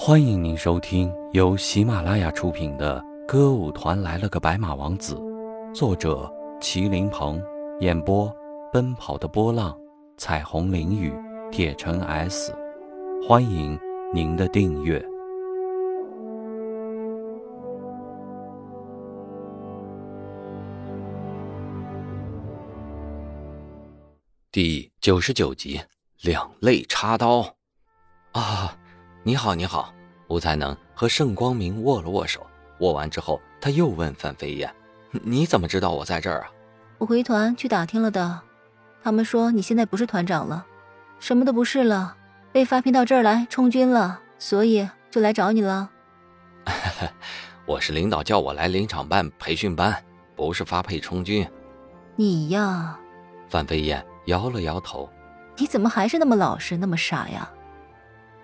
欢迎您收听由喜马拉雅出品的《歌舞团来了个白马王子》，作者麒麟鹏，演播奔跑的波浪、彩虹淋雨、铁城 S。欢迎您的订阅。第九十九集，两肋插刀。啊！你好，你好，吴才能和盛光明握了握手。握完之后，他又问范飞燕：“你怎么知道我在这儿啊？”我回团去打听了的，他们说你现在不是团长了，什么都不是了，被发配到这儿来充军了，所以就来找你了。我是领导叫我来林场办培训班，不是发配充军。你呀，范飞燕摇了摇头。你怎么还是那么老实，那么傻呀？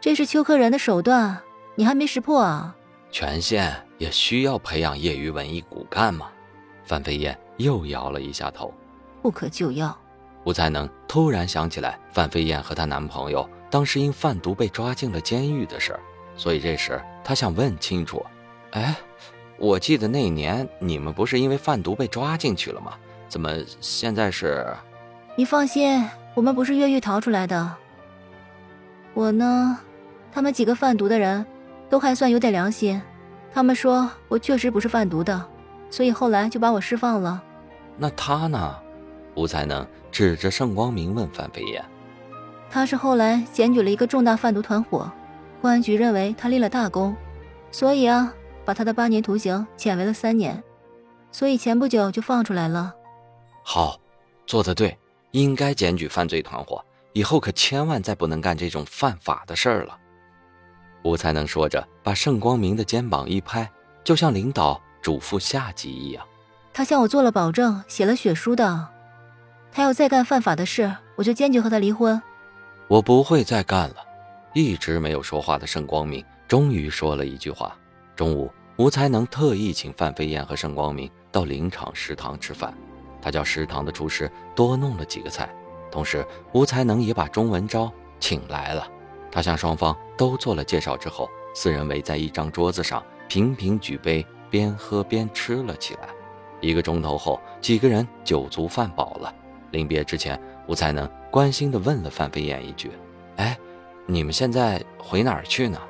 这是邱克然的手段，你还没识破啊？全县也需要培养业余文艺骨干吗？范飞燕又摇了一下头，不可救药。吴才能突然想起来，范飞燕和她男朋友当时因贩毒被抓进了监狱的事儿，所以这时他想问清楚：哎，我记得那年你们不是因为贩毒被抓进去了吗？怎么现在是？你放心，我们不是越狱逃出来的。我呢？他们几个贩毒的人，都还算有点良心。他们说我确实不是贩毒的，所以后来就把我释放了。那他呢？吴才能指着盛光明问范飞燕：“他是后来检举了一个重大贩毒团伙，公安局认为他立了大功，所以啊，把他的八年徒刑减为了三年，所以前不久就放出来了。”好，做得对，应该检举犯罪团伙，以后可千万再不能干这种犯法的事儿了。吴才能说着，把盛光明的肩膀一拍，就像领导嘱咐下级一样。他向我做了保证，写了血书的。他要再干犯法的事，我就坚决和他离婚。我不会再干了。一直没有说话的盛光明终于说了一句话。中午，吴才能特意请范飞燕和盛光明到林场食堂吃饭。他叫食堂的厨师多弄了几个菜，同时吴才能也把钟文昭请来了。他向双方都做了介绍之后，四人围在一张桌子上，频频举杯，边喝边吃了起来。一个钟头后，几个人酒足饭饱了。临别之前，吴才能关心地问了范飞燕一句：“哎，你们现在回哪儿去呢？”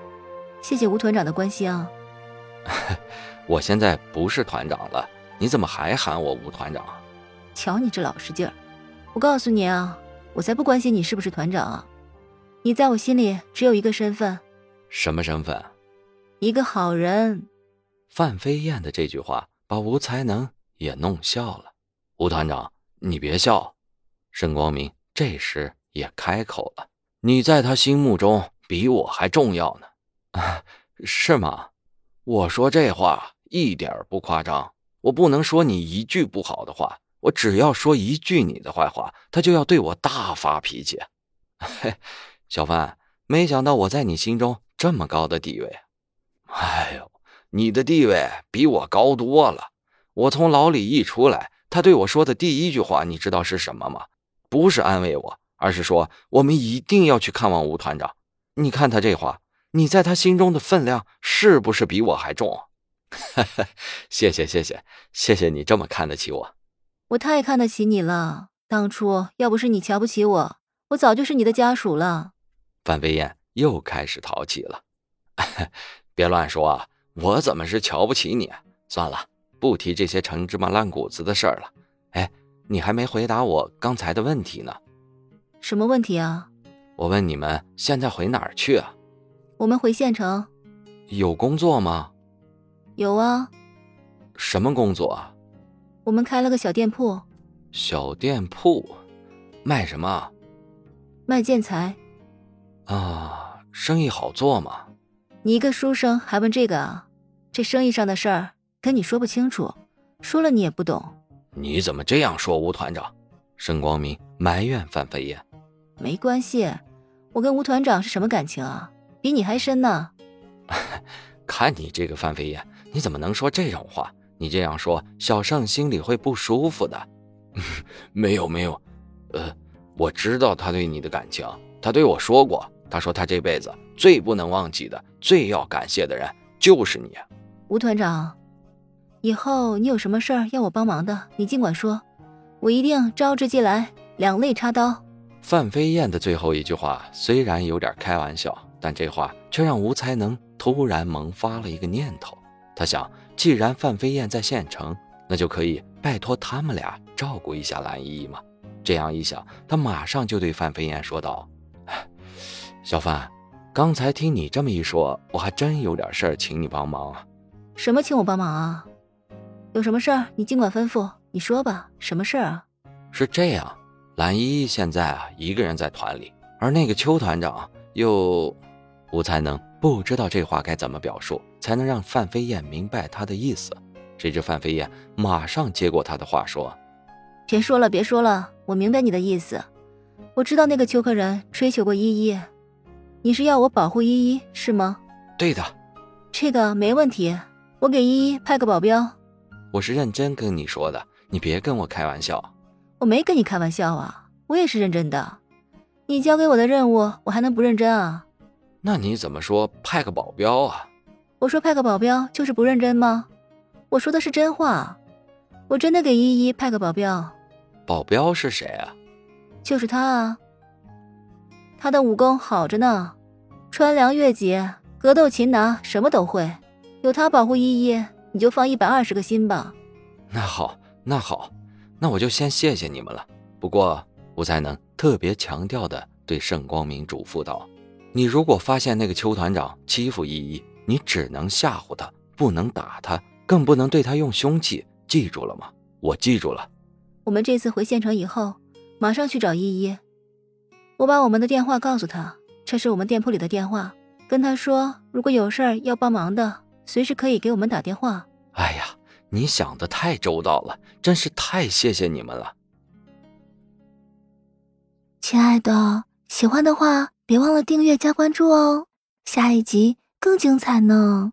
谢谢吴团长的关心啊。我现在不是团长了，你怎么还喊我吴团长？瞧你这老实劲儿！我告诉你啊，我才不关心你是不是团长啊。你在我心里只有一个身份，什么身份？一个好人。范飞燕的这句话把吴才能也弄笑了。吴团长，你别笑。申光明这时也开口了：“你在他心目中比我还重要呢。”啊，是吗？我说这话一点不夸张。我不能说你一句不好的话，我只要说一句你的坏话，他就要对我大发脾气。嘿。小范，没想到我在你心中这么高的地位。哎呦，你的地位比我高多了。我从牢里一出来，他对我说的第一句话，你知道是什么吗？不是安慰我，而是说我们一定要去看望吴团长。你看他这话，你在他心中的分量是不是比我还重？谢谢谢谢谢谢你这么看得起我。我太看得起你了。当初要不是你瞧不起我，我早就是你的家属了。范飞燕又开始淘气了，别乱说啊，我怎么是瞧不起你？算了，不提这些陈芝麻烂谷子的事儿了。哎，你还没回答我刚才的问题呢。什么问题啊？我问你们现在回哪儿去啊？我们回县城。有工作吗？有啊。什么工作啊？我们开了个小店铺。小店铺，卖什么？卖建材。啊，生意好做吗？你一个书生还问这个啊？这生意上的事儿跟你说不清楚，说了你也不懂。你怎么这样说吴团长？盛光明埋怨范飞燕。没关系，我跟吴团长是什么感情啊？比你还深呢。看你这个范飞燕，你怎么能说这种话？你这样说，小盛心里会不舒服的。没有没有，呃，我知道他对你的感情，他对我说过。他说他这辈子最不能忘记的、最要感谢的人就是你。吴团长，以后你有什么事儿要我帮忙的，你尽管说，我一定招之即来，两肋插刀。范飞燕的最后一句话虽然有点开玩笑，但这话却让吴才能突然萌发了一个念头。他想，既然范飞燕在县城，那就可以拜托他们俩照顾一下蓝依依嘛。这样一想，他马上就对范飞燕说道：“小范，刚才听你这么一说，我还真有点事儿，请你帮忙啊。”“什么请我帮忙啊？有什么事儿你尽管吩咐，你说吧，什么事儿啊？”“是这样。”蓝依依现在啊，一个人在团里，而那个邱团长又……吴才能不知道这话该怎么表述，才能让范飞燕明白他的意思。谁知范飞燕马上接过他的话说：“别说了，别说了，我明白你的意思。我知道那个邱克人追求过依依，你是要我保护依依是吗？”“对的，这个没问题，我给依依派个保镖。”“我是认真跟你说的，你别跟我开玩笑。”我没跟你开玩笑啊，我也是认真的。你交给我的任务，我还能不认真啊？那你怎么说派个保镖啊？我说派个保镖就是不认真吗？我说的是真话，我真的给依依派个保镖。保镖是谁啊？就是他啊。他的武功好着呢，穿梁越脊、格斗擒拿什么都会。有他保护依依，你就放一百二十个心吧。那好，那好。那我就先谢谢你们了。不过吴才能特别强调的对盛光明嘱咐道：“你如果发现那个邱团长欺负依依，你只能吓唬他，不能打他，更不能对他用凶器。记住了吗？”我记住了。我们这次回县城以后，马上去找依依。我把我们的电话告诉他，这是我们店铺里的电话，跟他说，如果有事儿要帮忙的，随时可以给我们打电话。哎呀！你想的太周到了，真是太谢谢你们了，亲爱的，喜欢的话别忘了订阅加关注哦，下一集更精彩呢。